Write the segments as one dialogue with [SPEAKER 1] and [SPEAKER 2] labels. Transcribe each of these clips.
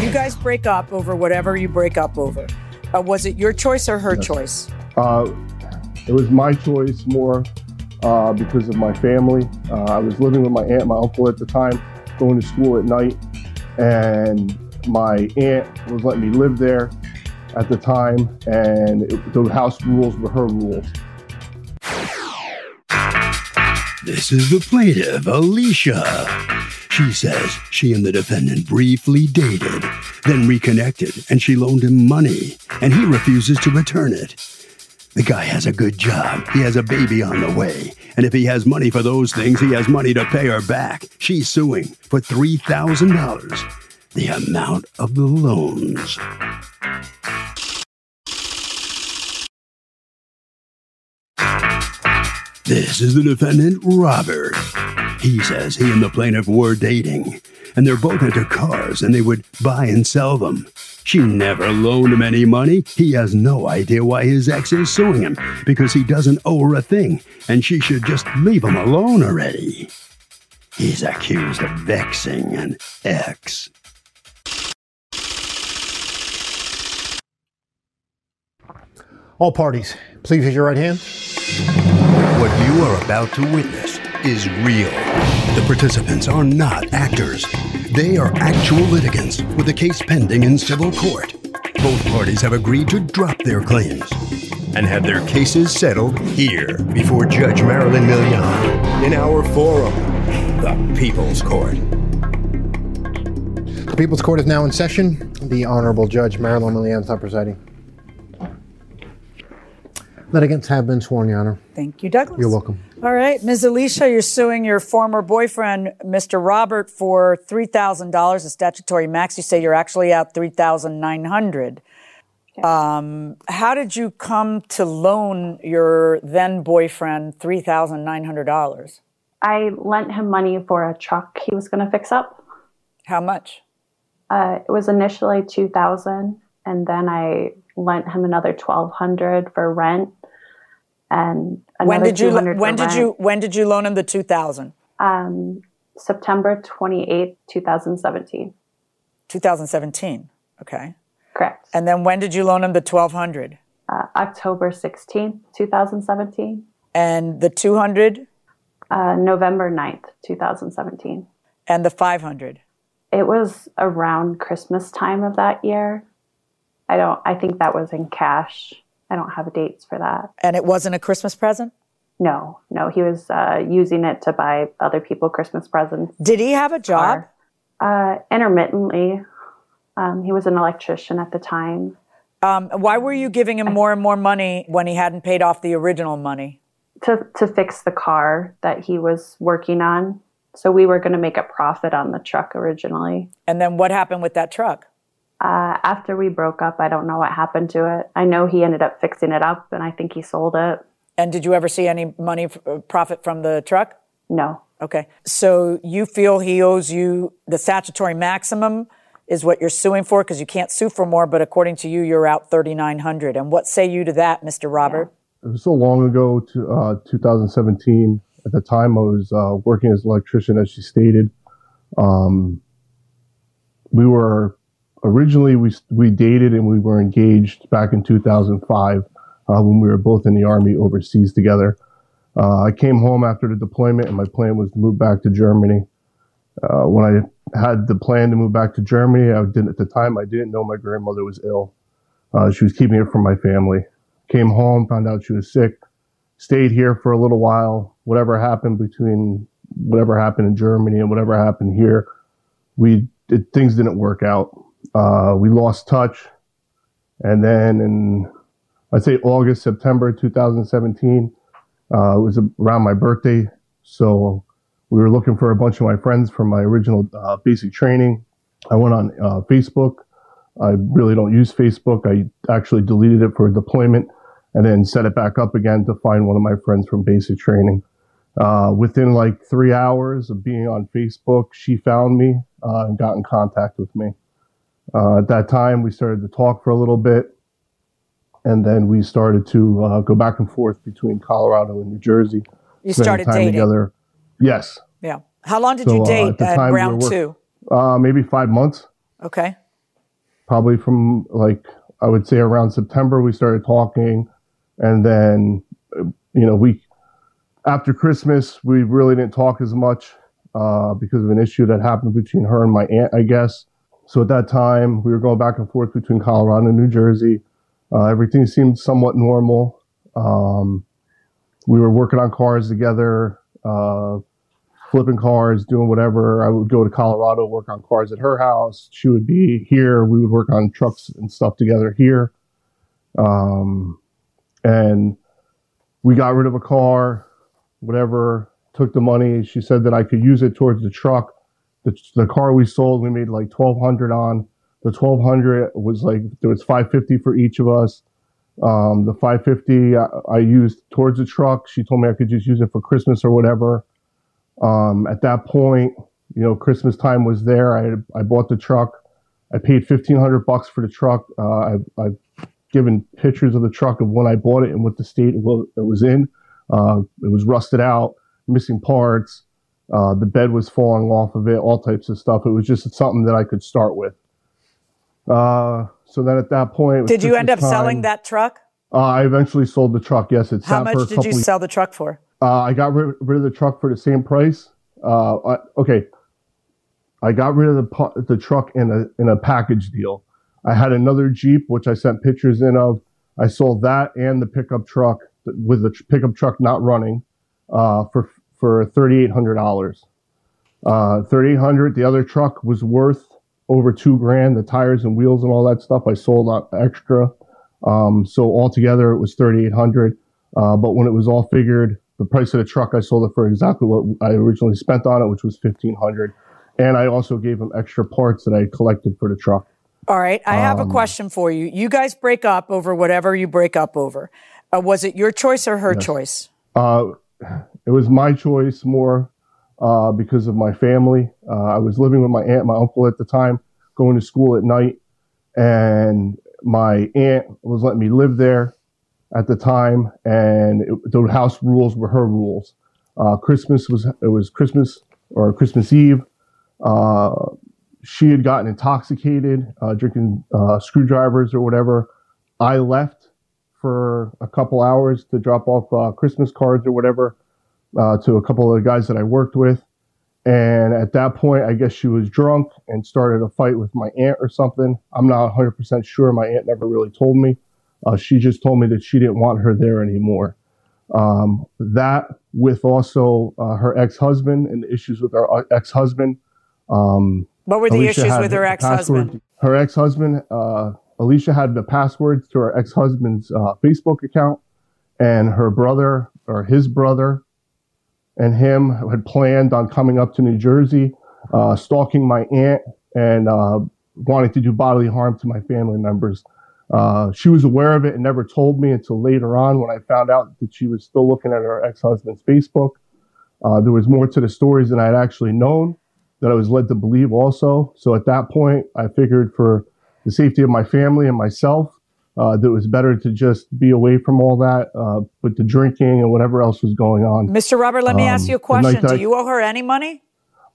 [SPEAKER 1] You guys break up over whatever you break up over. Uh, was it your choice or her yes. choice?
[SPEAKER 2] Uh, it was my choice more uh, because of my family. Uh, I was living with my aunt my uncle at the time, going to school at night, and my aunt was letting me live there at the time, and it, the house rules were her rules.
[SPEAKER 3] This is the plaintiff, Alicia. She says she and the defendant briefly dated, then reconnected, and she loaned him money, and he refuses to return it. The guy has a good job. He has a baby on the way. And if he has money for those things, he has money to pay her back. She's suing for $3,000 the amount of the loans. This is the defendant, Robert. He says he and the plaintiff were dating, and they're both into cars and they would buy and sell them. She never loaned him any money. He has no idea why his ex is suing him because he doesn't owe her a thing, and she should just leave him alone already. He's accused of vexing an ex.
[SPEAKER 4] All parties, please raise your right hand.
[SPEAKER 3] What you are about to witness is real. The participants are not actors. They are actual litigants with a case pending in civil court. Both parties have agreed to drop their claims and have their cases settled here before Judge Marilyn Milian in our forum, the People's Court.
[SPEAKER 4] The People's Court is now in session. The Honorable Judge Marilyn Milian is now presiding. Litigants have been sworn, Your Honor.
[SPEAKER 1] Thank you, Douglas.
[SPEAKER 4] You're welcome.
[SPEAKER 1] All right, Ms. Alicia, you're suing your former boyfriend, Mr. Robert, for $3,000, a statutory max. You say you're actually out $3,900. Um, how did you come to loan your then boyfriend $3,900?
[SPEAKER 5] I lent him money for a truck he was going to fix up.
[SPEAKER 1] How much?
[SPEAKER 5] Uh, it was initially 2000 and then I lent him another 1200 for rent and
[SPEAKER 1] when did you when did you when did you loan him the 2000
[SPEAKER 5] um, september 28th 2017
[SPEAKER 1] 2017 okay.
[SPEAKER 5] Correct.
[SPEAKER 1] And then when did you loan him the 1200
[SPEAKER 5] uh, october 16th 2017
[SPEAKER 1] and the 200
[SPEAKER 5] uh, november 9th 2017
[SPEAKER 1] and the 500
[SPEAKER 5] it was around christmas time of that year. I don't i think that was in cash I don't have dates for that.
[SPEAKER 1] And it wasn't a Christmas present?
[SPEAKER 5] No, no. He was uh, using it to buy other people Christmas presents.
[SPEAKER 1] Did he have a job?
[SPEAKER 5] Uh, intermittently. Um, he was an electrician at the time.
[SPEAKER 1] Um, why were you giving him more and more money when he hadn't paid off the original money?
[SPEAKER 5] To, to fix the car that he was working on. So we were going to make a profit on the truck originally.
[SPEAKER 1] And then what happened with that truck?
[SPEAKER 5] Uh, after we broke up, I don't know what happened to it. I know he ended up fixing it up, and I think he sold it.
[SPEAKER 1] And did you ever see any money uh, profit from the truck?
[SPEAKER 5] No.
[SPEAKER 1] Okay. So you feel he owes you the statutory maximum is what you're suing for because you can't sue for more, but according to you, you're out 3,900. And what say you to that, Mr. Robert?
[SPEAKER 2] Yeah. It was so long ago, to uh, 2017. At the time, I was uh, working as an electrician, as she stated. Um, we were originally we we dated and we were engaged back in 2005 uh, when we were both in the army overseas together. Uh, I came home after the deployment, and my plan was to move back to Germany. Uh, when I had the plan to move back to Germany, I did at the time I didn't know my grandmother was ill. Uh, she was keeping it from my family. Came home, found out she was sick. Stayed here for a little while. Whatever happened between whatever happened in Germany and whatever happened here, we it, things didn't work out uh, we lost touch. And then in, I'd say August, September 2017, uh, it was around my birthday. So we were looking for a bunch of my friends from my original uh, basic training. I went on uh, Facebook. I really don't use Facebook. I actually deleted it for deployment and then set it back up again to find one of my friends from basic training. Uh, within like three hours of being on Facebook, she found me uh, and got in contact with me. Uh, at that time, we started to talk for a little bit, and then we started to uh, go back and forth between Colorado and New Jersey.
[SPEAKER 1] You started dating
[SPEAKER 2] together. Yes.
[SPEAKER 1] Yeah. How long did so, you uh, date at, at round we two?
[SPEAKER 2] Uh, maybe five months.
[SPEAKER 1] Okay.
[SPEAKER 2] Probably from like I would say around September we started talking, and then you know we after Christmas, we really didn't talk as much uh, because of an issue that happened between her and my aunt, I guess. So at that time, we were going back and forth between Colorado and New Jersey. Uh, everything seemed somewhat normal. Um, we were working on cars together, uh, flipping cars, doing whatever. I would go to Colorado, work on cars at her house. She would be here. We would work on trucks and stuff together here. Um, and we got rid of a car whatever, took the money. She said that I could use it towards the truck. The, the car we sold, we made like 1200 on. The 1200 was like, there was 550 for each of us. Um, the 550 I, I, used towards the truck. She told me I could just use it for Christmas or whatever. Um, at that point, you know, Christmas time was there. I, I bought the truck. I paid 1500 bucks for the truck. Uh, I, I've given pictures of the truck of when I bought it and what the state it was in. Uh, it was rusted out, missing parts. Uh, the bed was falling off of it, all types of stuff. It was just something that I could start with. Uh, so then at that point,
[SPEAKER 1] did you end up time, selling that truck?
[SPEAKER 2] Uh, I eventually sold the truck. Yes, it.
[SPEAKER 1] How much did you sell the truck for?
[SPEAKER 2] Uh, I got rid, rid, of the truck for the same price. Uh, I, okay, I got rid of the the truck in a in a package deal. I had another Jeep which I sent pictures in of. I sold that and the pickup truck with the pickup truck not running uh, for for thirty eight hundred dollars. Uh, thirty eight hundred. The other truck was worth over two grand. The tires and wheels and all that stuff I sold out extra. Um, so altogether it was thirty eight hundred. Uh, but when it was all figured, the price of the truck I sold it for exactly what I originally spent on it, which was fifteen hundred. And I also gave him extra parts that I collected for the truck.
[SPEAKER 1] All right. I have um, a question for you. You guys break up over whatever you break up over. Uh, was it your choice or her yes. choice?
[SPEAKER 2] Uh, it was my choice more uh, because of my family. Uh, I was living with my aunt, my uncle at the time, going to school at night, and my aunt was letting me live there at the time, and it, the house rules were her rules. Uh, Christmas was it was Christmas or Christmas Eve. Uh, she had gotten intoxicated, drinking screwdrivers or whatever. I left for a couple hours to drop off uh, Christmas cards or whatever uh, to a couple of the guys that I worked with. And at that point, I guess she was drunk and started a fight with my aunt or something. I'm not 100% sure. My aunt never really told me. Uh, she just told me that she didn't want her there anymore. Um, that, with also uh, her ex husband and the issues with her uh, ex husband. Um,
[SPEAKER 1] what were the Alicia issues with her ex husband?
[SPEAKER 2] Her ex husband uh, Alicia had the passwords to her ex husband's uh, Facebook account, and her brother or his brother and him had planned on coming up to New Jersey, uh, stalking my aunt, and uh, wanting to do bodily harm to my family members. Uh, she was aware of it and never told me until later on when I found out that she was still looking at her ex husband's Facebook. Uh, there was more to the stories than I had actually known that I was led to believe also. So at that point, I figured for the safety of my family and myself. Uh, that it was better to just be away from all that uh, with the drinking and whatever else was going on.
[SPEAKER 1] Mr. Robert, let me um, ask you a question. Do you owe her any money?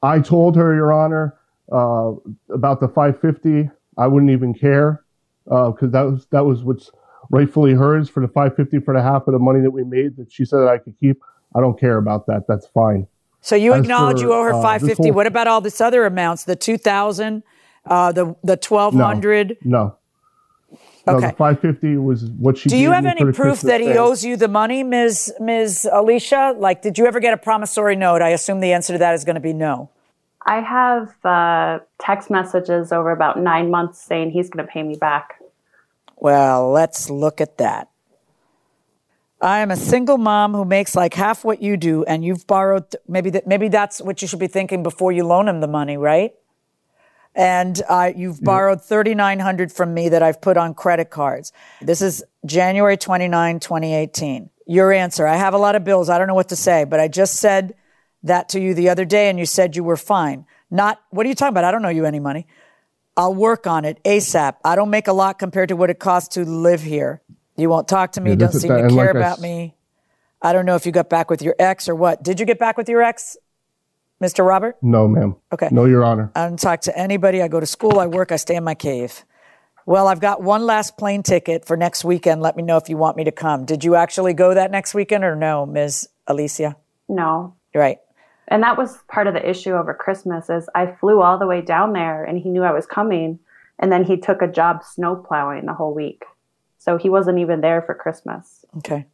[SPEAKER 2] I told her, Your Honor, uh, about the 550. I wouldn't even care because uh, that was that was what's rightfully hers for the 550 for the half of the money that we made that she said that I could keep. I don't care about that. That's fine.
[SPEAKER 1] So you As acknowledge for, you owe her 550. Uh, whole, what about all this other amounts? The 2000 uh, the the twelve hundred.
[SPEAKER 2] No. no. Okay. No, the 550 was what she
[SPEAKER 1] Do you have any proof that he owes you the money, Ms. Ms. Alicia? Like, did you ever get a promissory note? I assume the answer to that is going to be no.
[SPEAKER 5] I have uh, text messages over about nine months saying he's going to pay me back.
[SPEAKER 1] Well, let's look at that. I am a single mom who makes like half what you do, and you've borrowed maybe that maybe that's what you should be thinking before you loan him the money, right? And uh, you've borrowed thirty nine hundred from me that I've put on credit cards. This is January 29, 2018. Your answer. I have a lot of bills. I don't know what to say, but I just said that to you the other day, and you said you were fine. Not what are you talking about? I don't know you any money. I'll work on it ASAP. I don't make a lot compared to what it costs to live here. You won't talk to me,
[SPEAKER 2] Yeah,
[SPEAKER 1] don't seem
[SPEAKER 2] that-
[SPEAKER 1] to care
[SPEAKER 2] like
[SPEAKER 1] about me. I don't know if you got back with your ex or what. Did you get back with your ex, Mr. Robert?
[SPEAKER 2] No, ma'am.
[SPEAKER 1] Okay.
[SPEAKER 2] No, Your Honor.
[SPEAKER 1] I don't talk to anybody. I go to school, I work, I stay in my cave. Well, I've got one last plane ticket for next weekend. Let me know if you want me to come. Did you actually go that next weekend or no, Ms. Alicia?
[SPEAKER 5] No.
[SPEAKER 1] Right.
[SPEAKER 5] And that was part of the issue over Christmas is I flew all the way down there and he knew I was coming and then he took a job snow plowing the whole week. So he wasn't even there for Christmas.
[SPEAKER 1] Okay.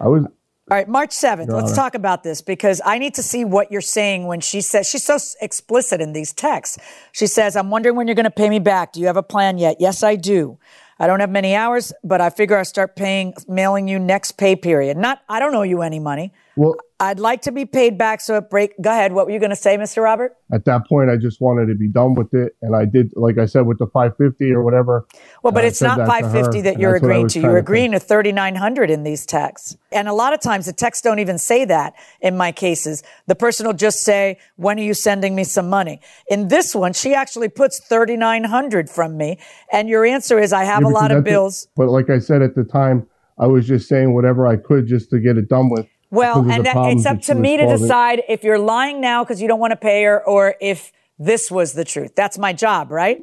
[SPEAKER 2] I was.
[SPEAKER 1] All right, March 7th.
[SPEAKER 2] Your
[SPEAKER 1] Let's
[SPEAKER 2] Honor.
[SPEAKER 1] talk about this because I need to see what you're saying when she says, she's so explicit in these texts. She says, I'm wondering when you're going to pay me back. Do you have a plan yet? Yes, I do. I don't have many hours, but I figure I'll start paying, mailing you next pay period. Not, I don't owe you any money.
[SPEAKER 2] Well,
[SPEAKER 1] I'd like to be paid back so it break. Go ahead. What were you going to say, Mr. Robert?
[SPEAKER 2] at that point, I just wanted to be done with it, and I did, like I said, with the 550 or whatever.
[SPEAKER 1] Well, but it's not 550
[SPEAKER 2] her,
[SPEAKER 1] that you're
[SPEAKER 2] that's what I
[SPEAKER 1] agreeing to. You're agreeing to 3900 in these texts. And a lot of times the texts don't even say that in my cases. The person will just say, when are you sending me some money? In this one, she actually puts 3900 from me. And your answer is, I have
[SPEAKER 2] Yeah,
[SPEAKER 1] a lot of
[SPEAKER 2] at the-
[SPEAKER 1] bills.
[SPEAKER 2] but like I said at the time, I was just saying whatever I could just to get it done with.
[SPEAKER 1] Well, and that, it's up to me to decide if you're lying now because you don't want to pay her or if this was the truth. That's my job, right?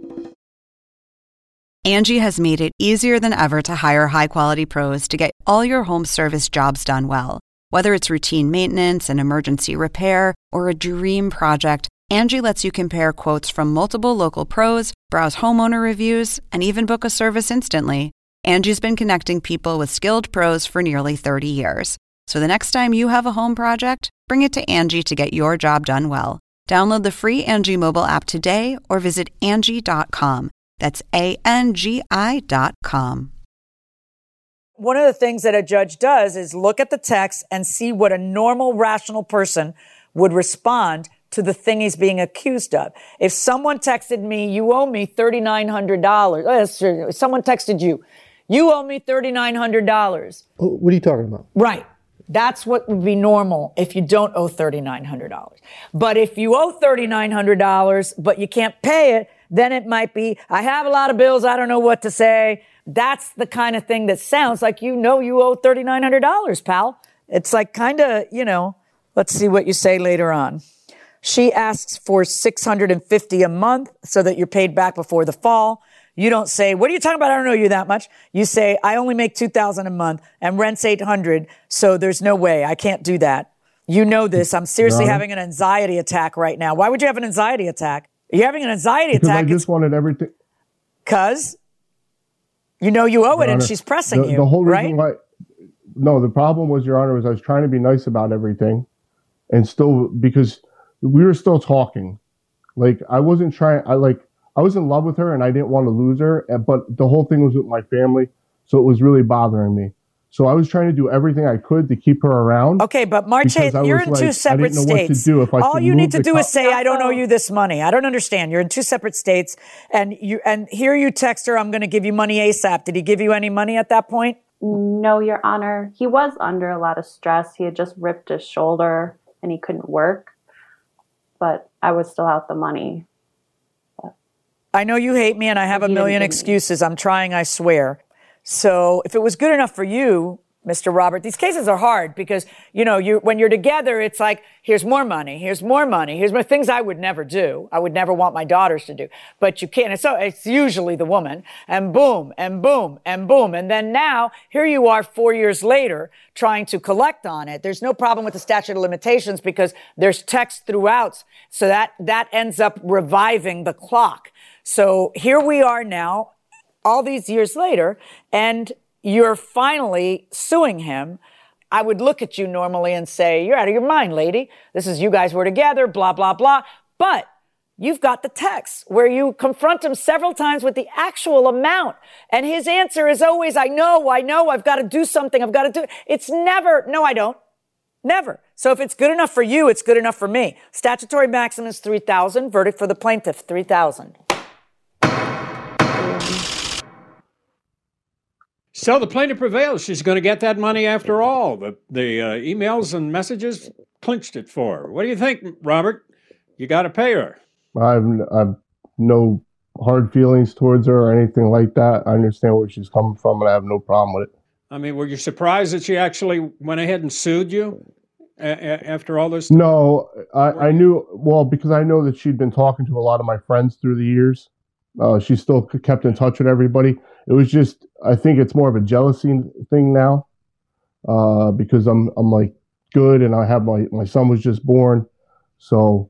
[SPEAKER 6] Angie has made it easier than ever to hire high quality pros to get all your home service jobs done well. Whether it's routine maintenance, an emergency repair, or a dream project, Angie lets you compare quotes from multiple local pros, browse homeowner reviews, and even book a service instantly. Angie's been connecting people with skilled pros for nearly 30 years. So the next time you have a home project, bring it to Angie to get your job done well. Download the free Angie mobile app today or visit Angie.com. That's A N G I dot com.
[SPEAKER 1] one of the things that a judge does is look at the text and see what a normal, rational person would respond to the thing he's being accused of. If someone texted me, you owe me $3,900. Oh, uh, that's true. Someone texted you, you owe me $3,900.
[SPEAKER 4] Oh, What are you talking about?
[SPEAKER 1] Right. That's what would be normal if you don't owe $3,900. But if you owe $3,900, but you can't pay it, then it might be, I have a lot of bills. I don't know what to say. That's the kind of thing that sounds like you know you owe $3,900, pal. It's like kind of, you know, let's see what you say later on. She asks for 650 a month so that you're paid back before the fall. You don't say, "What are you talking about? I don't know you that much." You say, "I only make 2000 a month and rent's 800, so there's no way. I can't do that." You know this. I'm seriously having an anxiety attack right now. Why would you have an anxiety attack? You're having an anxiety
[SPEAKER 2] Because I
[SPEAKER 1] attack
[SPEAKER 2] just wanted everything.
[SPEAKER 1] because you know you owe it
[SPEAKER 2] Your
[SPEAKER 1] and
[SPEAKER 2] Honor,
[SPEAKER 1] she's pressing
[SPEAKER 2] the,
[SPEAKER 1] you,
[SPEAKER 2] The whole
[SPEAKER 1] right?
[SPEAKER 2] reason why. No, the problem was, Your Honor, was I was trying to be nice about everything, and still because we were still talking. Like I wasn't trying. I like I was in love with her, and I didn't want to lose her. But the whole thing was with my family, so it was really bothering me. So I was trying to do everything I could to keep her around.
[SPEAKER 1] Okay, but March 8th, you're in
[SPEAKER 2] like,
[SPEAKER 1] two separate
[SPEAKER 2] didn't know what to
[SPEAKER 1] states.
[SPEAKER 2] do, if I
[SPEAKER 1] All you need to do
[SPEAKER 2] co-
[SPEAKER 1] is say, "I don't owe you this money." I don't understand. You're in two separate states, and you and here you text her, "I'm going to give you money ASAP." Did he give you any money at that point?
[SPEAKER 5] No, Your Honor. He was under a lot of stress. He had just ripped his shoulder and he couldn't work. But I was still out the money.
[SPEAKER 1] I know you hate me, and I have a million excuses. I'm trying, I swear. So if it was good enough for you, Mr. Robert, these cases are hard because you know you when you're together, it's like here's more money, here's more money, here's more things I would never do. I would never want my daughters to do, but you can't. And so it's usually the woman, and boom, and boom, and boom, and then now here you are four years later trying to collect on it. There's no problem with the statute of limitations because there's text throughout, so that that ends up reviving the clock. So here we are now, all these years later, and you're finally suing him. I would look at you normally and say, You're out of your mind, lady. This is you guys were together, blah, blah, blah. But You've got the text where you confront him several times with the actual amount. And his answer is always, I know, I know, I've got to do something, I've got to do it. It's never, no, I don't. Never. So if it's good enough for you, it's good enough for me. Statutory maximum is 3,000. Verdict for the plaintiff, 3,000.
[SPEAKER 7] So the plaintiff prevails. She's going to get that money after all. The the uh, emails and messages clinched it for her. What do you think, Robert? You got to pay her.
[SPEAKER 2] I've I've no hard feelings towards her or anything like that. I understand where she's coming from, and I have no problem with it.
[SPEAKER 7] I mean, were you surprised that she actually went ahead and sued you a- a- after all this?
[SPEAKER 2] No, I, I knew well because I know that she'd been talking to a lot of my friends through the years. Uh, she still kept in touch with everybody. It was just I think it's more of a jealousy thing now uh, because I'm I'm like good and I have my my son was just born, so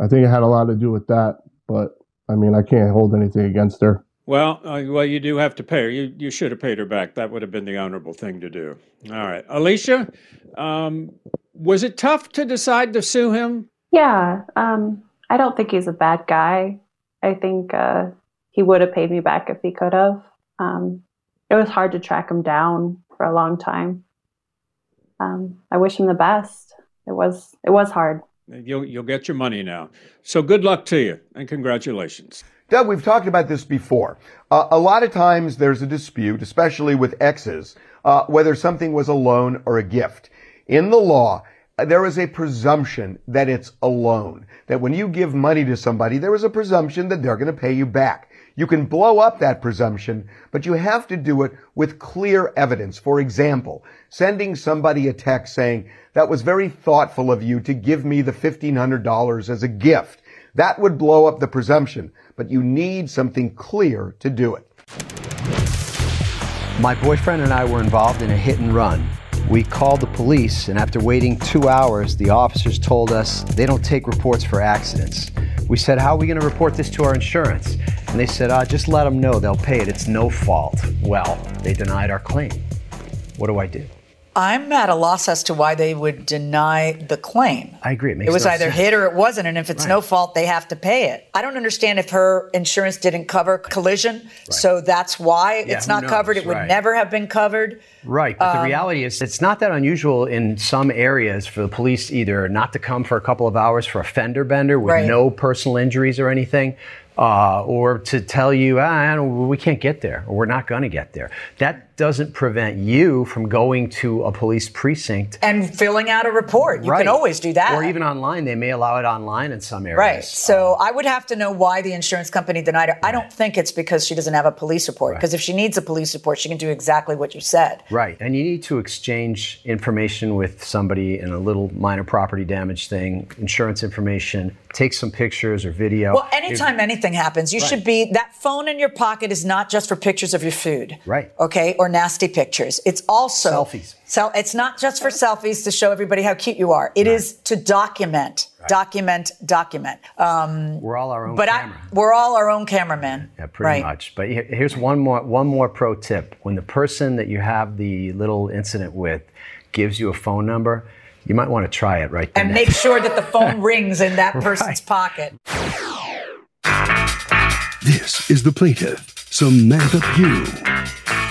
[SPEAKER 2] I think it had a lot to do with that. But I mean, I can't hold anything against her.
[SPEAKER 7] Well, uh, well, you do have to pay her. You you should have paid her back. That would have been the honorable thing to do. All right, Alicia, um, was it tough to decide to sue him?
[SPEAKER 5] Yeah, um, I don't think he's a bad guy. I think uh, he would have paid me back if he could have. Um, it was hard to track him down for a long time. Um, I wish him the best. It was it was hard.
[SPEAKER 7] You'll you'll get your money now. So good luck to you and congratulations.
[SPEAKER 8] Doug, we've talked about this before. Uh, a lot of times there's a dispute, especially with exes, uh, whether something was a loan or a gift. In the law, uh, there is a presumption that it's a loan. That when you give money to somebody, there is a presumption that they're going to pay you back. You can blow up that presumption, but you have to do it with clear evidence. For example, sending somebody a text saying, that was very thoughtful of you to give me the $1,500 as a gift. That would blow up the presumption, but you need something clear to do it.
[SPEAKER 9] My boyfriend and I were involved in a hit and run. We called the police, and after waiting two hours, the officers told us they don't take reports for accidents. We said, How are we going to report this to our insurance? And they said, uh, Just let them know, they'll pay it. It's no fault. Well, they denied our claim. What do I do?
[SPEAKER 1] I'm at a loss as to why they would deny the claim.
[SPEAKER 9] I agree. It, makes
[SPEAKER 1] It was
[SPEAKER 9] no
[SPEAKER 1] either
[SPEAKER 9] sense.
[SPEAKER 1] hit or it wasn't, and if it's no fault, they have to pay it. I don't understand if her insurance didn't cover collision, so that's why
[SPEAKER 9] Yeah,
[SPEAKER 1] it's not
[SPEAKER 9] knows,
[SPEAKER 1] covered. It would
[SPEAKER 9] right.
[SPEAKER 1] never have been covered.
[SPEAKER 9] Right, but
[SPEAKER 1] Um,
[SPEAKER 9] the reality is it's not that unusual in some areas for the police either not to come for a couple of hours for a fender bender with
[SPEAKER 1] Right.
[SPEAKER 9] no personal injuries or anything, uh, or to tell you, ah, we can't get there, or we're not going to get there. That doesn't prevent you from going to a police precinct.
[SPEAKER 1] And filling out a report. You
[SPEAKER 9] Right.
[SPEAKER 1] can always do that.
[SPEAKER 9] Or even online. They may allow it online in some areas.
[SPEAKER 1] Right. So I would have to know why the insurance company denied her. I don't think it's because she doesn't have a police report. Because if she needs a police report, she can do exactly what you said.
[SPEAKER 9] Right. And you need to exchange information with somebody in a little minor property damage thing, insurance information, take some pictures or video.
[SPEAKER 1] Well, anytime anything happens, you should be that phone in your pocket is not just for pictures of your food.
[SPEAKER 9] Right.
[SPEAKER 1] Okay, or nasty pictures. It's also
[SPEAKER 9] Selfies.
[SPEAKER 1] So it's not just for selfies to show everybody how cute you are. It is to document, document, document. Um,
[SPEAKER 9] We're all our own
[SPEAKER 1] but I, we're all our own cameraman.
[SPEAKER 9] Yeah, pretty
[SPEAKER 1] right.
[SPEAKER 9] much. But here's one more one more pro tip. When the person that you have the little incident with gives you a phone number, you might want to try it right then.
[SPEAKER 1] And make sure that the phone rings in that person's pocket.
[SPEAKER 3] This is the plaintiff, Samantha Pugh.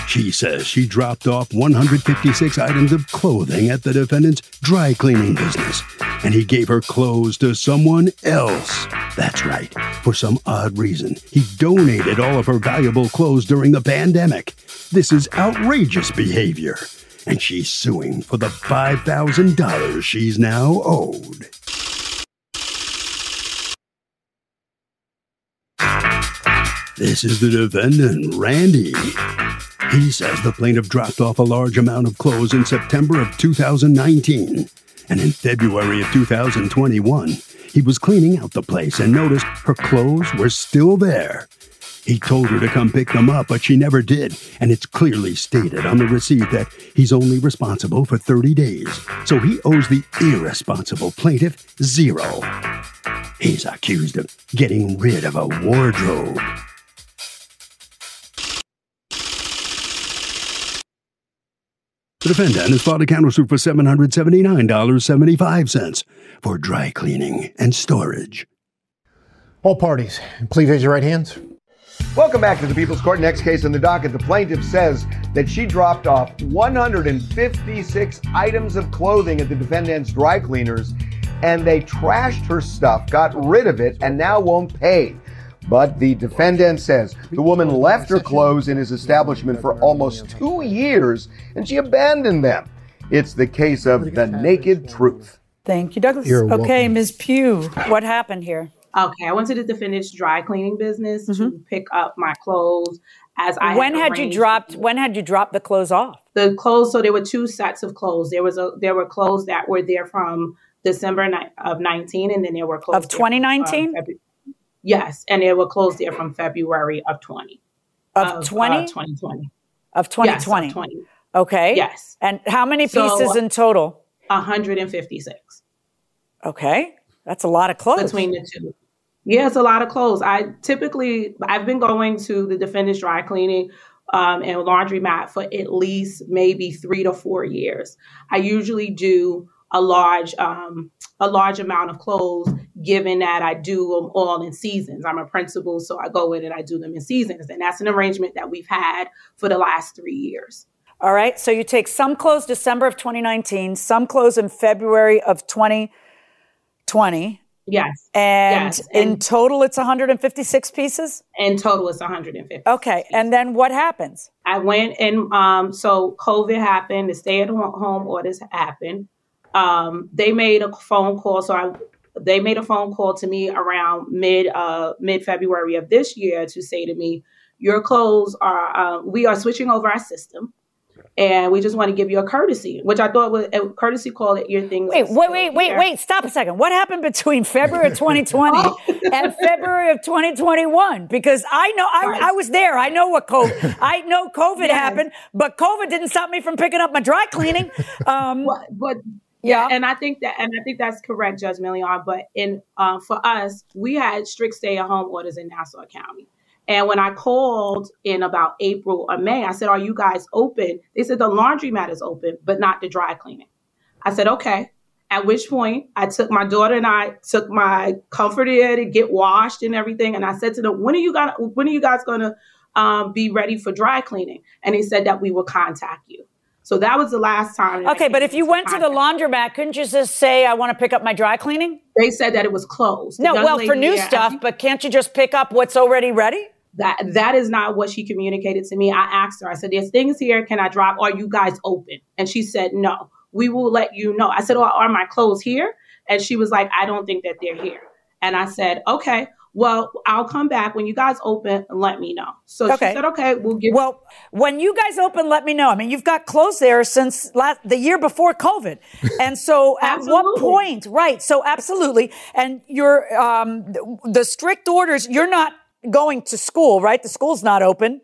[SPEAKER 3] She says she dropped off 156 items of clothing at the defendant's dry cleaning business, and he gave her clothes to someone else. That's right. For some odd reason, he donated all of her valuable clothes during the pandemic. This is outrageous behavior, and she's suing for the $5,000 she's now owed. This is the defendant, Randy. He says the plaintiff dropped off a large amount of clothes in September of 2019. And in February of 2021, he was cleaning out the place and noticed her clothes were still there. He told her to come pick them up, but she never did, and it's clearly stated on the receipt that he's only responsible for 30 days. So he owes the irresponsible plaintiff zero. He's accused of getting rid of a wardrobe. The defendant has filed a countersuit for $779.75 for dry cleaning and storage.
[SPEAKER 4] All parties, please raise your right hands.
[SPEAKER 8] Welcome back to the People's Court. Next case in the docket. The plaintiff says that she dropped off 156 items of clothing at the defendant's dry cleaners and they trashed her stuff, got rid of it, and now won't pay. But the defendant says the woman left her clothes in his establishment for almost two years and she abandoned them. It's the case of the naked truth.
[SPEAKER 1] Thank you, Douglas.
[SPEAKER 4] You're
[SPEAKER 1] okay,
[SPEAKER 4] welcome.
[SPEAKER 1] Ms. Pugh, what happened here?
[SPEAKER 10] Okay, I went to the defendant's dry cleaning business to pick up my clothes as I
[SPEAKER 1] Mm-hmm. when had you dropped when had you dropped the clothes off?
[SPEAKER 10] the clothes. So there were two sets of clothes. There was a there were clothes that were there from December ni- of nineteen, and then there were clothes
[SPEAKER 1] Of
[SPEAKER 10] there from, um,
[SPEAKER 1] 2019?
[SPEAKER 10] Febu- yes, and it will close there from February of twenty
[SPEAKER 1] Of 20?
[SPEAKER 10] twenty twenty.
[SPEAKER 1] Of 2020.
[SPEAKER 10] Yes, of 20.
[SPEAKER 1] Okay.
[SPEAKER 10] Yes.
[SPEAKER 1] And how many
[SPEAKER 10] So-
[SPEAKER 1] pieces in total?
[SPEAKER 10] 156
[SPEAKER 1] Okay. That's a lot of clothes.
[SPEAKER 10] between the two. Yeah, it's a lot of clothes. I typically I've been going to the defendant's dry cleaning um, and laundromat for at least maybe three to four years. I usually do a large um, a large amount of clothes, given that I do them all in seasons. I'm a principal, so I go in and I do them in seasons, and that's an arrangement that we've had for the last three years.
[SPEAKER 1] All right. So you take some clothes December of 2019, some clothes in February of 2020.
[SPEAKER 10] Yes,
[SPEAKER 1] And
[SPEAKER 10] Yes,
[SPEAKER 1] in
[SPEAKER 10] and-
[SPEAKER 1] total, it's 156 pieces?
[SPEAKER 10] in total, it's 150.
[SPEAKER 1] Okay. And then what happens?
[SPEAKER 10] I went and um, so COVID happened, the stay at home orders happened. Um, they made a phone call, so I they made a phone call to me around mid uh, mid February of this year to say to me, "Your clothes are uh, we are switching over our system, and we just want to give you a courtesy," which I thought was a courtesy call that your things.
[SPEAKER 1] Wait, wait, wait, wait, wait. Stop a second. What happened between February of 2020 and February of 2021? Because I know, I,
[SPEAKER 10] Right.
[SPEAKER 1] I was there. I know what COVID, I know COVID
[SPEAKER 10] Yes.
[SPEAKER 1] happened, but COVID didn't stop me from picking up my dry cleaning. Um,
[SPEAKER 10] But, but
[SPEAKER 1] yeah.
[SPEAKER 10] and I think that, and I think that's correct, Judge Milian. But in uh, for us, we had strict stay-at-home orders in Nassau County. And when I called in about April or May, I said, "Are you guys open?" They said the laundromat is open, but not the dry cleaning. I said, "Okay." At which point, I took my daughter and I took my comforter to get washed and everything. And I said to them, "When are you gonna? When are you guys gonna um, be ready for dry cleaning?" And they said that we will contact you. So that was the last time.
[SPEAKER 1] okay, but if you went to the laundromat, couldn't you just say, I want to pick up my dry cleaning?
[SPEAKER 10] They said that it was closed.
[SPEAKER 1] No, well, for new
[SPEAKER 10] there,
[SPEAKER 1] stuff, but can't you just pick up what's already ready?
[SPEAKER 10] that that is not what she communicated to me. I asked her. I said, "There's things here. Can I drop? Are you guys open?" And she said, "No. We will let you know." I said, "Oh, are my clothes here?" And she was like, "I don't think that they're here." And I said, "Okay." Well, I'll come back when you guys open and let me know. So
[SPEAKER 1] Okay.
[SPEAKER 10] she said, "Okay, we'll give."
[SPEAKER 1] Well, when you guys open, let me know. I mean, you've got clothes there since last, the year before COVID. And so at what point, right? So absolutely. And you're, um, the, strict orders, you're not going to school, right? The school's not open.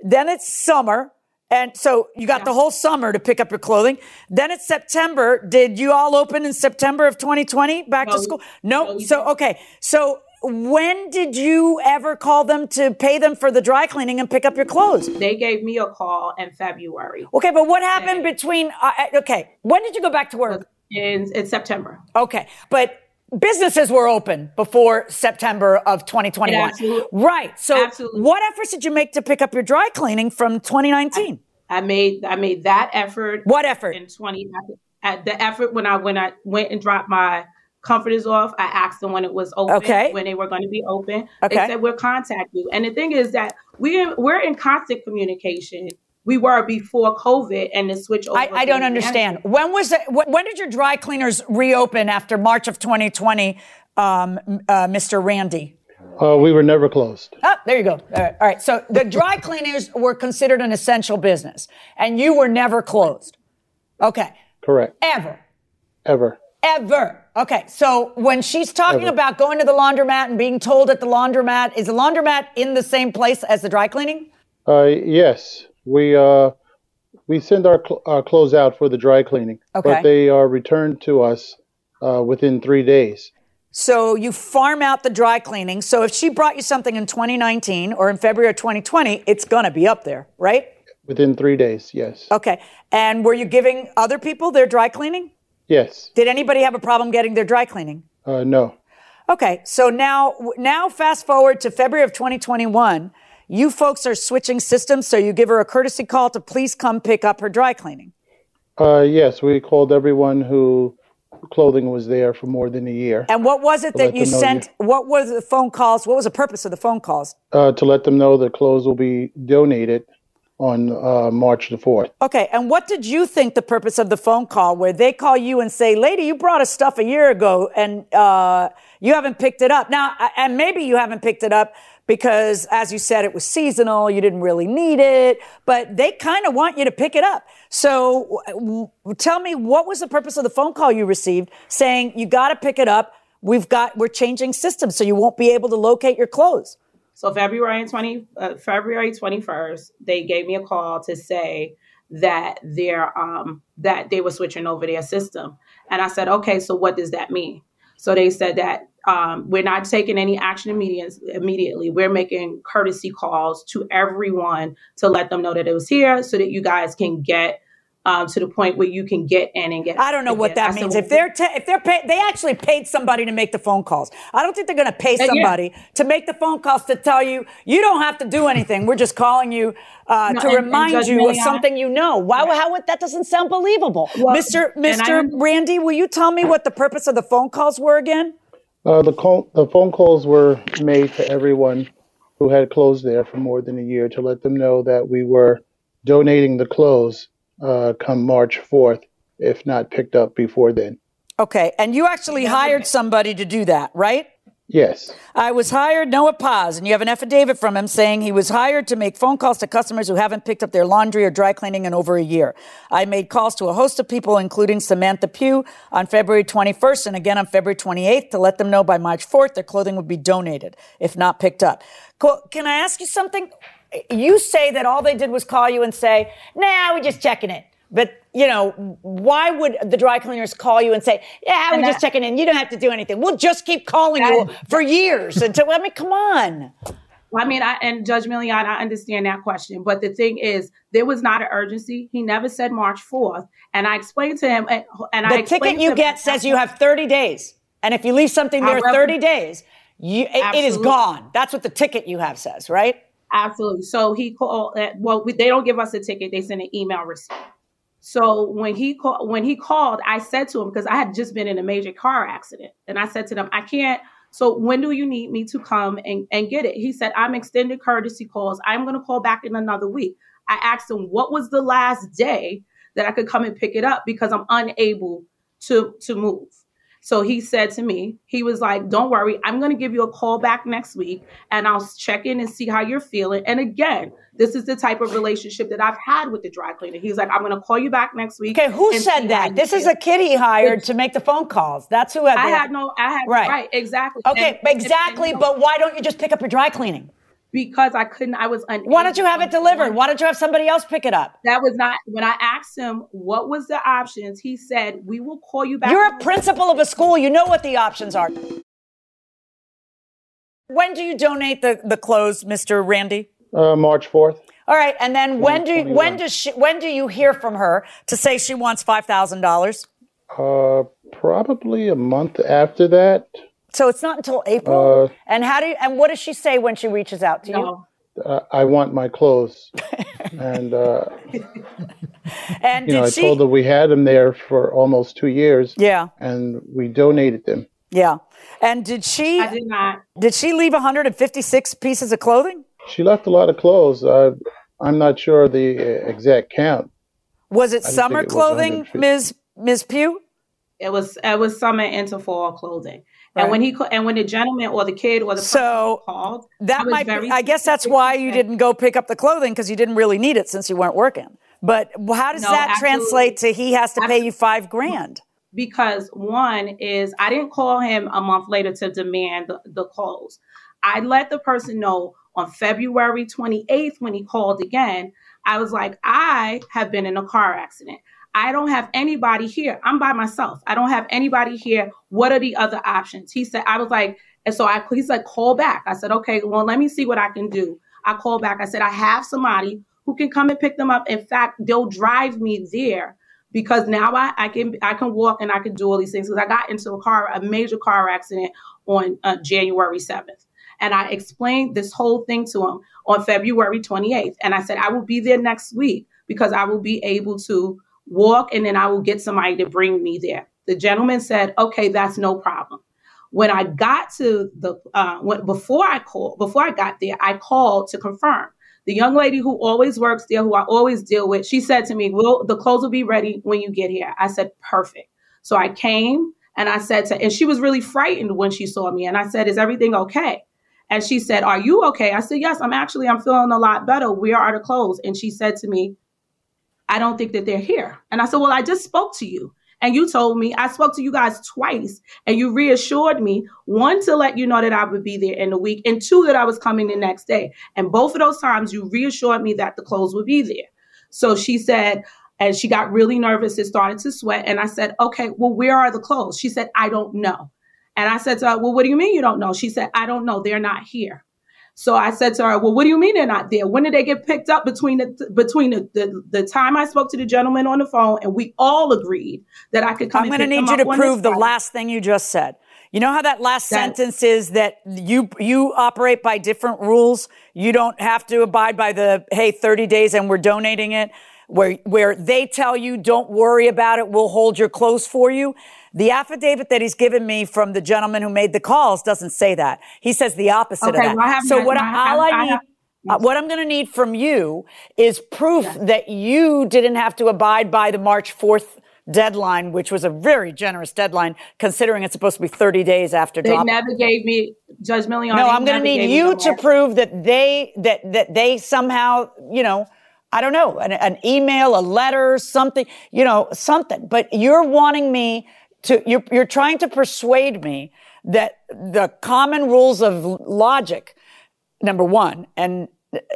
[SPEAKER 1] Then it's summer. And so you got the whole summer to pick up your clothing. Then it's September. Did you all open in September of 2020 back
[SPEAKER 10] No,
[SPEAKER 1] to school?
[SPEAKER 10] no,
[SPEAKER 1] No. So, okay. So when did you ever call them to pay them for the dry cleaning and pick up your clothes?
[SPEAKER 10] they gave me a call in February.
[SPEAKER 1] Okay, but what happened between? Uh, uh, okay, when did you go back to work?
[SPEAKER 10] In, in September.
[SPEAKER 1] Okay, but businesses were open before September of 2021.
[SPEAKER 10] Absolutely.
[SPEAKER 1] Right. So,
[SPEAKER 10] Absolutely.
[SPEAKER 1] what efforts did you make to pick up your dry cleaning from 2019?
[SPEAKER 10] I made I made that effort.
[SPEAKER 1] What effort?
[SPEAKER 10] In twenty, at the effort when I when I went and dropped my comforters off, I asked them when it was open,
[SPEAKER 1] Okay.
[SPEAKER 10] when they were going to be open.
[SPEAKER 1] Okay.
[SPEAKER 10] They said we'll contact you. And the thing is that we we're in constant communication. We were before COVID and the switch over.
[SPEAKER 1] I, I don't
[SPEAKER 10] to
[SPEAKER 1] understand. When was it? When did your dry cleaners reopen after March of 2020, um, uh, Mr. Randy?
[SPEAKER 11] Uh, we were never closed.
[SPEAKER 1] Oh, there you go. All right. All right. So the dry cleaners were considered an essential business, and you were never closed. Okay.
[SPEAKER 11] Correct.
[SPEAKER 1] Ever.
[SPEAKER 11] Ever.
[SPEAKER 1] Ever. Okay. So when she's talking
[SPEAKER 11] Ever.
[SPEAKER 1] about going to the laundromat and being told at the laundromat, is the laundromat in the same place as the dry cleaning?
[SPEAKER 11] Uh, yes, we uh, we send our, cl- our clothes out for the dry cleaning,
[SPEAKER 1] Okay.
[SPEAKER 11] but they are returned to us uh, within three days.
[SPEAKER 1] So you farm out the dry cleaning. So if she brought you something in 2019 or in February of 2020, it's going to be up there, right?
[SPEAKER 11] Within three days, yes.
[SPEAKER 1] Okay. And were you giving other people their dry cleaning?
[SPEAKER 11] Yes.
[SPEAKER 1] Did anybody have a problem getting their dry cleaning?
[SPEAKER 11] Uh, no.
[SPEAKER 1] Okay, so now now fast forward to February of 2021. You folks are switching systems, so you give her a courtesy call to please come pick up her dry cleaning.
[SPEAKER 11] Uh, yes, we called everyone who clothing was there for more than a year.
[SPEAKER 1] And what was it that you sent? You, what was the phone calls? What was the purpose of the phone calls?
[SPEAKER 11] Uh, to let them know that clothes will be donated on uh, March the 4th.
[SPEAKER 1] Okay, and what did you think the purpose of the phone call where they call you and say, lady, you brought us stuff a year ago and uh, you haven't picked it up? Now, and maybe you haven't picked it up because, as you said, it was seasonal, you didn't really need it, but they kind of want you to pick it up. So w- tell me, what was the purpose of the phone call you received saying you got to pick it up? We've got, we're changing systems so you won't be able to locate your clothes.
[SPEAKER 10] So February 20, uh, February 21st, they gave me a call to say that they're um, that they were switching over their system, and I said, okay, so what does that mean? So they said that um, we're not taking any action immediately. We're making courtesy calls to everyone to let them know that it was here, so that you guys can get um, to the point where you can get in and get.
[SPEAKER 1] I don't know what that means. if they're ta- if they're pay- they actually paid somebody to make the phone calls. I don't think they're going to pay somebody yeah. to make the phone calls to tell you you don't have to do anything. We're just calling you uh, no, to and, remind and you of something you know. Why? How would that doesn't sound believable, well, Mr. Mr. Randy? Will you tell me what the purpose of the phone calls were again?
[SPEAKER 11] Uh, the call, the phone calls were made to everyone who had clothes there for more than a year to let them know that we were donating the clothes uh, come March 4th, if not picked up before then.
[SPEAKER 1] Okay. And you actually hired somebody to do that, right?
[SPEAKER 11] Yes.
[SPEAKER 1] I was hired, Noah Paz, and you have an affidavit from him saying he was hired to make phone calls to customers who haven't picked up their laundry or dry cleaning in over a year. I made calls to a host of people, including Samantha Pugh, on February 21st and again on February 28th to let them know by March 4th their clothing would be donated, if not picked up. Can I ask you something? You say that all they did was call you and say, nah, we're just checking it. But, you know, why would the dry cleaners call you and say, yeah, we're just checking in. You don't have to do anything. We'll just keep calling that, you for years until, I mean, come on.
[SPEAKER 10] I mean, I, and Judge Milian, I understand that question. But the thing is, there was not an urgency. He never said March 4th. And I explained to him, and, and
[SPEAKER 1] the
[SPEAKER 10] I
[SPEAKER 1] ticket you get says you have 30 days. And if you leave something there 30 days, you, it, it is gone. That's what the ticket you have says, right?
[SPEAKER 10] Absolutely. So he called. Uh, well, they don't give us a ticket; they send an email receipt. So when he called, when he called, I said to him because I had just been in a major car accident, and I said to them, "I can't." So when do you need me to come and, and get it? He said, "I'm extended courtesy calls. I'm going to call back in another week." I asked him, "What was the last day that I could come and pick it up because I'm unable to to move?" So he said to me, he was like, Don't worry, I'm going to give you a call back next week and I'll check in and see how you're feeling. And again, this is the type of relationship that I've had with the dry cleaner. He's like, I'm going to call you back next week.
[SPEAKER 1] Okay, who said that? This is a kid he hired it's, to make the phone calls. That's who
[SPEAKER 10] had I had no, I had, right, right exactly.
[SPEAKER 1] Okay, and, exactly. And, and, but why don't you just pick up your dry cleaning?
[SPEAKER 10] Because I couldn't, I was unable.
[SPEAKER 1] Why don't you have it delivered? Why don't you have somebody else pick it up?
[SPEAKER 10] That was not, when I asked him what was the options, he said, we will call you back.
[SPEAKER 1] You're a principal of a school. You know what the options are. When do you donate the, the clothes, Mr. Randy?
[SPEAKER 11] Uh, March 4th.
[SPEAKER 1] All right, and then when do you, when does she when do you hear from her to say she wants five thousand dollars?
[SPEAKER 11] Uh, probably a month after that.
[SPEAKER 1] So it's not until April. Uh, and how do you, and what does she say when she reaches out to no.
[SPEAKER 11] you? Uh, I want my clothes. and uh,
[SPEAKER 1] and
[SPEAKER 11] you know, I
[SPEAKER 1] she,
[SPEAKER 11] told her we had them there for almost two years.
[SPEAKER 1] Yeah.
[SPEAKER 11] And we donated them.
[SPEAKER 1] Yeah. And did she?
[SPEAKER 10] I did not.
[SPEAKER 1] Did she leave 156 pieces of clothing?
[SPEAKER 11] She left a lot of clothes. Uh, I'm not sure the uh, exact count.
[SPEAKER 1] Was it summer it clothing, Ms. Ms. Pugh?
[SPEAKER 10] It was. It was summer into fall clothing. Right. And when he and when the gentleman or the kid or the
[SPEAKER 1] so
[SPEAKER 10] called,
[SPEAKER 1] that might be, I guess that's why you didn't go pick up the clothing because you didn't really need it since you weren't working. But how does no, that absolutely. translate to he has to absolutely. pay you five grand?
[SPEAKER 10] Because one is I didn't call him a month later to demand the, the clothes. I let the person know on February 28th when he called again. I was like, I have been in a car accident. I don't have anybody here. I'm by myself. I don't have anybody here. What are the other options? He said, I was like, and so I, he said, call back. I said, okay, well, let me see what I can do. I called back. I said, I have somebody who can come and pick them up. In fact, they'll drive me there because now I, I can I can walk and I can do all these things because I got into a car, a major car accident on uh, January 7th. And I explained this whole thing to him on February 28th. And I said, I will be there next week because I will be able to walk and then I will get somebody to bring me there. The gentleman said, okay, that's no problem. When I got to the, uh, when, before I called, before I got there, I called to confirm. The young lady who always works there, who I always deal with, she said to me, "Will the clothes will be ready when you get here?" I said, "Perfect." So I came and I said to, and she was really frightened when she saw me, and I said, "Is everything okay?" And she said, "Are you okay?" I said, "Yes, I'm actually. I'm feeling a lot better. Where are the clothes?" And she said to me, "I don't think that they're here." And I said, "Well, I just spoke to you." And you told me, I spoke to you guys twice, and you reassured me one, to let you know that I would be there in a week, and two, that I was coming the next day. And both of those times, you reassured me that the clothes would be there. So she said, and she got really nervous and started to sweat. And I said, Okay, well, where are the clothes? She said, I don't know. And I said to her, Well, what do you mean you don't know? She said, I don't know. They're not here. So I said to her, "Well, what do you mean they're not there? When did they get picked up between the between the, the, the time I spoke to the gentleman on the phone and we all agreed that I could come."
[SPEAKER 1] I'm going to need you to prove the last thing you just said. You know how that last that, sentence is that you you operate by different rules. You don't have to abide by the hey 30 days and we're donating it. Where where they tell you don't worry about it, we'll hold your clothes for you. The affidavit that he's given me from the gentleman who made the calls doesn't say that. He says the opposite okay, of that. Well, so what I, all I, I need. Have, uh, what I'm going to need from you is proof that you didn't have to abide by the March 4th deadline, which was a very generous deadline, considering it's supposed to be 30 days after
[SPEAKER 10] they drop. never gave me Judge Milian.
[SPEAKER 1] No, I'm going to need you to prove that they that that they somehow, you know, I don't know, an, an email, a letter, something, you know, something. But you're wanting me to, you're, you're trying to persuade me that the common rules of logic, number one, and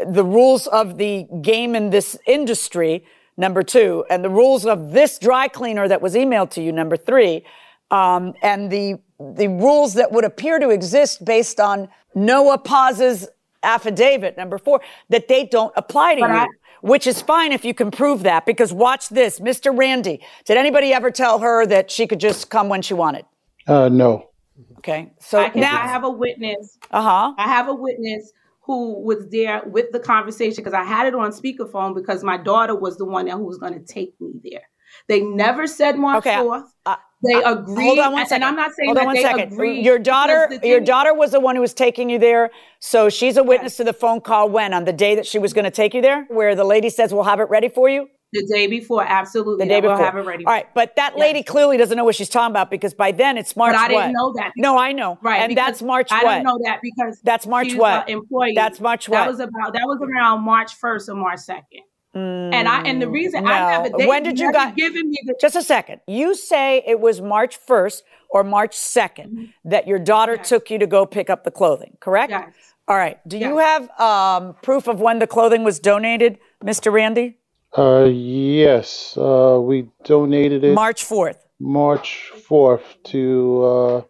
[SPEAKER 1] the rules of the game in this industry, number two, and the rules of this dry cleaner that was emailed to you, number three, um, and the the rules that would appear to exist based on Noah Paz's affidavit, number four, that they don't apply to but you. I, which is fine if you can prove that because watch this. Mr. Randy, did anybody ever tell her that she could just come when she wanted?
[SPEAKER 11] Uh, no.
[SPEAKER 1] Okay. So
[SPEAKER 10] I,
[SPEAKER 1] can, now
[SPEAKER 10] I have a witness.
[SPEAKER 1] Uh huh.
[SPEAKER 10] I have a witness who was there with the conversation because I had it on speakerphone because my daughter was the one that who was going to take me there. They never said March okay, 4th. Uh, they uh, agreed. Hold on one second. And I'm not saying hold that on one they second. agreed.
[SPEAKER 1] Your daughter, your daughter was the one who was taking you there. So she's a witness yes. to the phone call when? On the day that she was going to take you there? Where the lady says, we'll have it ready for you?
[SPEAKER 10] The day before, absolutely.
[SPEAKER 1] The day before.
[SPEAKER 10] We'll have it ready.
[SPEAKER 1] All right, but that yes. lady clearly doesn't know what she's talking about because by then it's March.
[SPEAKER 10] But
[SPEAKER 1] I
[SPEAKER 10] didn't know that.
[SPEAKER 1] No, I know.
[SPEAKER 10] Right,
[SPEAKER 1] and that's March.
[SPEAKER 10] I
[SPEAKER 1] what?
[SPEAKER 10] don't know that because
[SPEAKER 1] that's March. What
[SPEAKER 10] employee?
[SPEAKER 1] That's March. What?
[SPEAKER 10] That was about. That was around March first or March second. Mm, and I and the reason
[SPEAKER 1] no.
[SPEAKER 10] I never
[SPEAKER 1] when did you got
[SPEAKER 10] given me the
[SPEAKER 1] just a second. You say it was March first or March 2nd mm-hmm. that your daughter yes. took you to go pick up the clothing, correct?
[SPEAKER 10] Yes.
[SPEAKER 1] All right. Do yes. you have um, proof of when the clothing was donated, Mr. Randy?
[SPEAKER 11] Uh, yes. Uh, we donated it
[SPEAKER 1] March 4th.
[SPEAKER 11] March 4th to uh,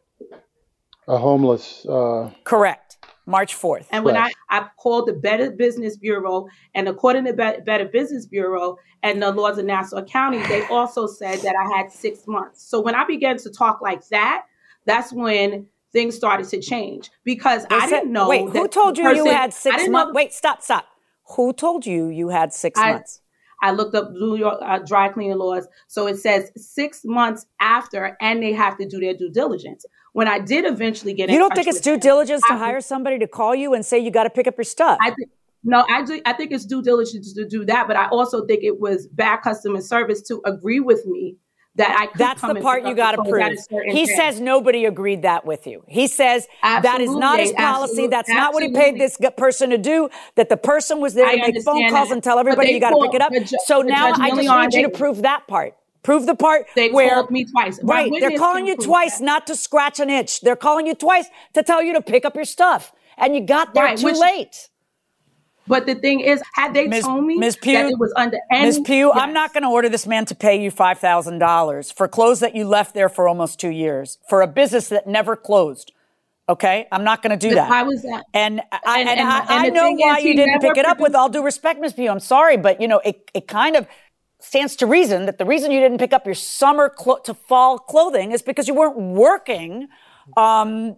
[SPEAKER 11] a homeless. Uh,
[SPEAKER 1] correct. March 4th.
[SPEAKER 10] And when I, I called the Better Business Bureau, and according to Be- Better Business Bureau and the laws of Nassau County, they also said that I had six months. So when I began to talk like that, that's when things started to change because they I said, didn't know.
[SPEAKER 1] Wait, who told you person, you had six months? Wait, stop, stop. Who told you you had six I, months?
[SPEAKER 10] I looked up New York uh, dry cleaning laws. So it says six months after, and they have to do their due diligence. When I did eventually get, it,
[SPEAKER 1] you don't think it's due him, diligence to I, hire somebody to call you and say you got to pick up your stuff?
[SPEAKER 10] I th- no, I do, I think it's due diligence to do that, but I also think it was bad customer service to agree with me that I
[SPEAKER 1] That's the part you got to prove. He says nobody agreed that with you. He says Absolutely. that is not his policy. Absolutely. That's not what he paid this person to do. That the person was there to make phone calls that. and tell everybody you got to pick it up. Ju- so now I just need you to prove that part. Prove the part
[SPEAKER 10] they
[SPEAKER 1] where
[SPEAKER 10] called me twice.
[SPEAKER 1] Right, they're calling you twice, that. not to scratch an itch. They're calling you twice to tell you to pick up your stuff, and you got there right, too which, late.
[SPEAKER 10] But the thing is, had they Ms. told me Ms. Pugh, that it was under any,
[SPEAKER 1] Ms. Pugh, yes. I'm not going to order this man to pay you five thousand dollars for clothes that you left there for almost two years for a business that never closed. Okay, I'm not going to do that.
[SPEAKER 10] I was that,
[SPEAKER 1] and I, and, and, and, I, I know why you didn't pick it up. With all due respect, Ms. Pugh, I'm sorry, but you know it. It kind of stands to reason that the reason you didn't pick up your summer clo- to fall clothing is because you weren't working um,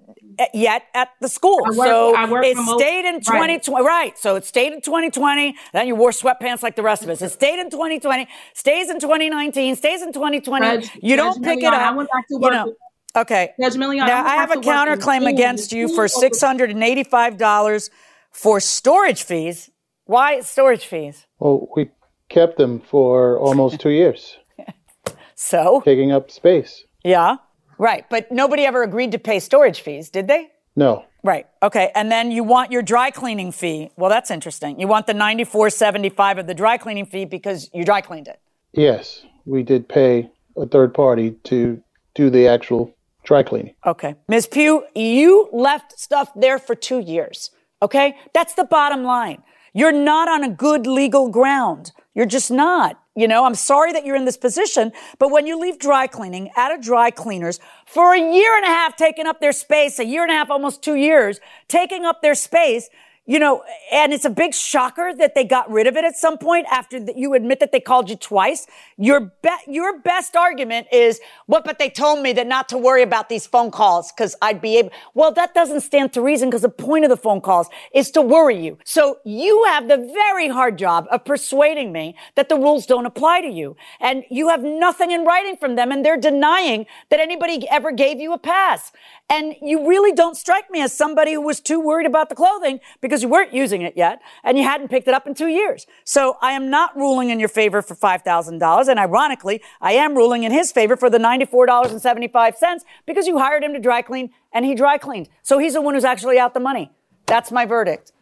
[SPEAKER 1] yet at the school.
[SPEAKER 10] I work-
[SPEAKER 1] so
[SPEAKER 10] I work
[SPEAKER 1] it stayed in 2020. Right. So it stayed in 2020. Then you wore sweatpants like the rest of us. It stayed in 2020, stays in 2019, stays in 2020.
[SPEAKER 10] Judge-
[SPEAKER 1] you
[SPEAKER 10] Judge
[SPEAKER 1] don't pick it up.
[SPEAKER 10] I went back to
[SPEAKER 1] you know, okay.
[SPEAKER 10] Judge Milian,
[SPEAKER 1] now
[SPEAKER 10] I
[SPEAKER 1] I have
[SPEAKER 10] back
[SPEAKER 1] a
[SPEAKER 10] to work in
[SPEAKER 1] counterclaim against you for $685 for storage fees. Why storage fees?
[SPEAKER 11] Well, we kept them for almost two years,
[SPEAKER 1] So?
[SPEAKER 11] taking up space.
[SPEAKER 1] Yeah. Right. But nobody ever agreed to pay storage fees, did they?
[SPEAKER 11] No.
[SPEAKER 1] Right. Okay. And then you want your dry cleaning fee. Well, that's interesting. You want the 94.75 of the dry cleaning fee because you dry cleaned it.
[SPEAKER 11] Yes, we did pay a third party to do the actual dry cleaning.
[SPEAKER 1] Okay. Ms. Pugh, you left stuff there for 2 years. Okay? That's the bottom line. You're not on a good legal ground. You're just not. You know, I'm sorry that you're in this position, but when you leave dry cleaning at a dry cleaners for a year and a half taking up their space, a year and a half, almost two years, taking up their space, you know, and it's a big shocker that they got rid of it at some point after that you admit that they called you twice. Your your best argument is, what, but they told me that not to worry about these phone calls because I'd be able. Well, that doesn't stand to reason because the point of the phone calls is to worry you. So you have the very hard job of persuading me that the rules don't apply to you. And you have nothing in writing from them and they're denying that anybody ever gave you a pass. And you really don't strike me as somebody who was too worried about the clothing because you weren't using it yet and you hadn't picked it up in two years. So I am not ruling in your favor for $5,000. And ironically, I am ruling in his favor for the $94.75 because you hired him to dry clean and he dry cleaned. So he's the one who's actually out the money. That's my verdict.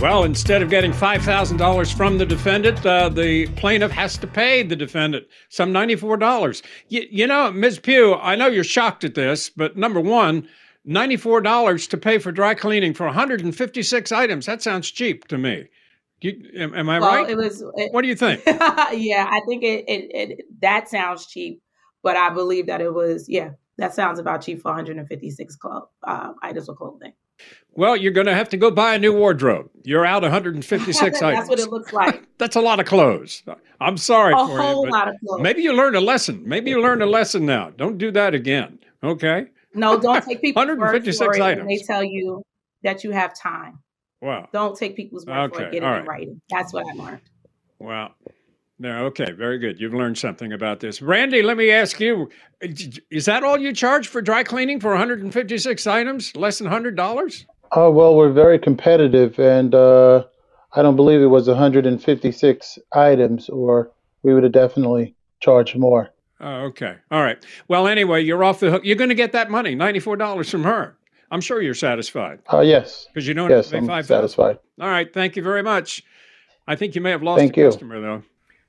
[SPEAKER 7] Well, instead of getting $5,000 from the defendant, uh, the plaintiff has to pay the defendant some $94. You, you know, Ms. Pugh, I know you're shocked at this, but number one, $94 to pay for dry cleaning for 156 items. That sounds cheap to me. You, am, am I
[SPEAKER 10] well,
[SPEAKER 7] right?
[SPEAKER 10] It was. It,
[SPEAKER 7] what do you think?
[SPEAKER 10] yeah, I think it, it, it that sounds cheap, but I believe that it was. Yeah, that sounds about cheap for 156 clo- uh, items of clothing.
[SPEAKER 7] Well, you're going to have to go buy a new wardrobe. You're out 156
[SPEAKER 10] That's
[SPEAKER 7] items.
[SPEAKER 10] That's what it looks like.
[SPEAKER 7] That's a lot of clothes. I'm sorry
[SPEAKER 10] A
[SPEAKER 7] for
[SPEAKER 10] whole
[SPEAKER 7] you.
[SPEAKER 10] lot of clothes.
[SPEAKER 7] Maybe you learned a lesson. Maybe you learned a lesson now. Don't do that again. Okay?
[SPEAKER 10] No, don't take people's word
[SPEAKER 7] 156
[SPEAKER 10] for it when
[SPEAKER 7] items.
[SPEAKER 10] they tell you that you have time.
[SPEAKER 7] Wow.
[SPEAKER 10] Don't take people's word for
[SPEAKER 7] Okay,
[SPEAKER 10] it. Get it
[SPEAKER 7] all
[SPEAKER 10] in writing. That's what I learned.
[SPEAKER 7] Wow. No, okay, very good. You've learned something about this. Randy, let me ask you is that all you charge for dry cleaning for 156 items? Less than $100?
[SPEAKER 11] Oh, well, we're very competitive, and uh, I don't believe it was 156 items, or we would have definitely charged more.
[SPEAKER 7] Oh, okay. All right. Well, anyway, you're off the hook. You're going to get that money, $94 from her. I'm sure you're satisfied.
[SPEAKER 11] Uh, yes.
[SPEAKER 7] Because you don't
[SPEAKER 11] yes,
[SPEAKER 7] have to pay
[SPEAKER 11] I'm
[SPEAKER 7] 5000
[SPEAKER 11] satisfied.
[SPEAKER 7] All right. Thank you very much. I think you may have lost
[SPEAKER 8] Thank
[SPEAKER 7] a
[SPEAKER 8] you.
[SPEAKER 7] customer, though.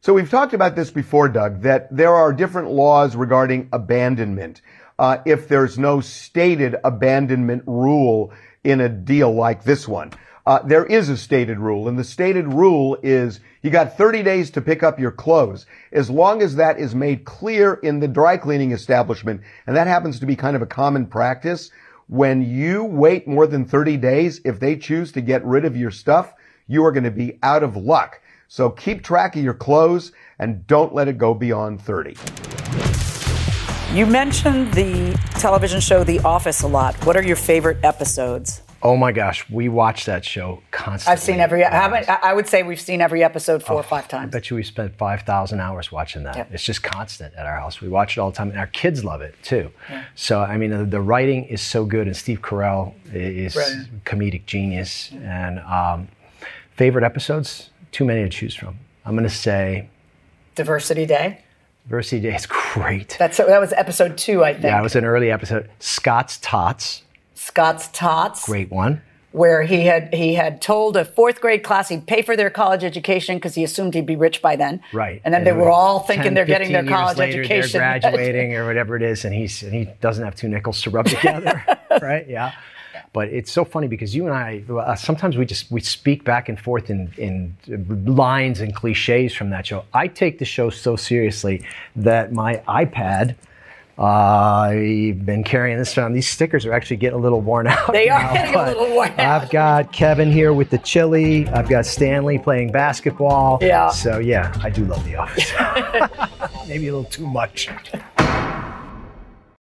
[SPEAKER 8] So we've talked about this before, Doug, that there are different laws regarding abandonment. Uh, if there's no stated abandonment rule in a deal like this one, uh, there is a stated rule, and the stated rule is you got 30 days to pick up your clothes, as long as that is made clear in the dry cleaning establishment, and that happens to be kind of a common practice. When you wait more than 30 days, if they choose to get rid of your stuff, you are going to be out of luck. So keep track of your clothes and don't let it go beyond 30.
[SPEAKER 1] You mentioned the television show The Office a lot. What are your favorite episodes?
[SPEAKER 9] Oh my gosh, we watch that show constantly.
[SPEAKER 1] I've seen every. Haven't, I I would say we've seen every episode four or five
[SPEAKER 9] I
[SPEAKER 1] times.
[SPEAKER 9] bet you we spent 5,000 hours watching that.
[SPEAKER 1] Yep.
[SPEAKER 9] It's just constant at our house. We watch it all the time, and our kids love it too. So, I mean, the, the writing is so good, and Steve Carell is
[SPEAKER 1] Brilliant.
[SPEAKER 9] comedic genius. And um, favorite episodes? Too many to choose from. I'm going to say
[SPEAKER 1] Diversity Day.
[SPEAKER 9] Diversity Day is great.
[SPEAKER 1] That's that was episode two, I think.
[SPEAKER 9] Yeah, it was an early episode. Scott's Tots,
[SPEAKER 1] Scott's Tots,
[SPEAKER 9] great one.
[SPEAKER 1] where he had he had told a fourth grade class he'd pay for their college education because he assumed he'd be rich by then.
[SPEAKER 9] Right.
[SPEAKER 1] And then they were all thinking
[SPEAKER 9] 10,
[SPEAKER 1] they're getting their college
[SPEAKER 9] later,
[SPEAKER 1] education.
[SPEAKER 9] They're graduating or whatever it is, and he's and he doesn't have two nickels to rub together, right? Yeah. But it's so funny because you and I uh, sometimes we just we speak back and forth in in lines and cliches from that show. I take the show so seriously that my iPad I've been carrying this around. These stickers are actually getting a little worn out.
[SPEAKER 1] They are
[SPEAKER 9] now,
[SPEAKER 1] getting a little worn out.
[SPEAKER 9] I've got Kevin here with the chili. I've got Stanley playing basketball.
[SPEAKER 1] Yeah.
[SPEAKER 9] So yeah, I do love The Office. Maybe a little too much.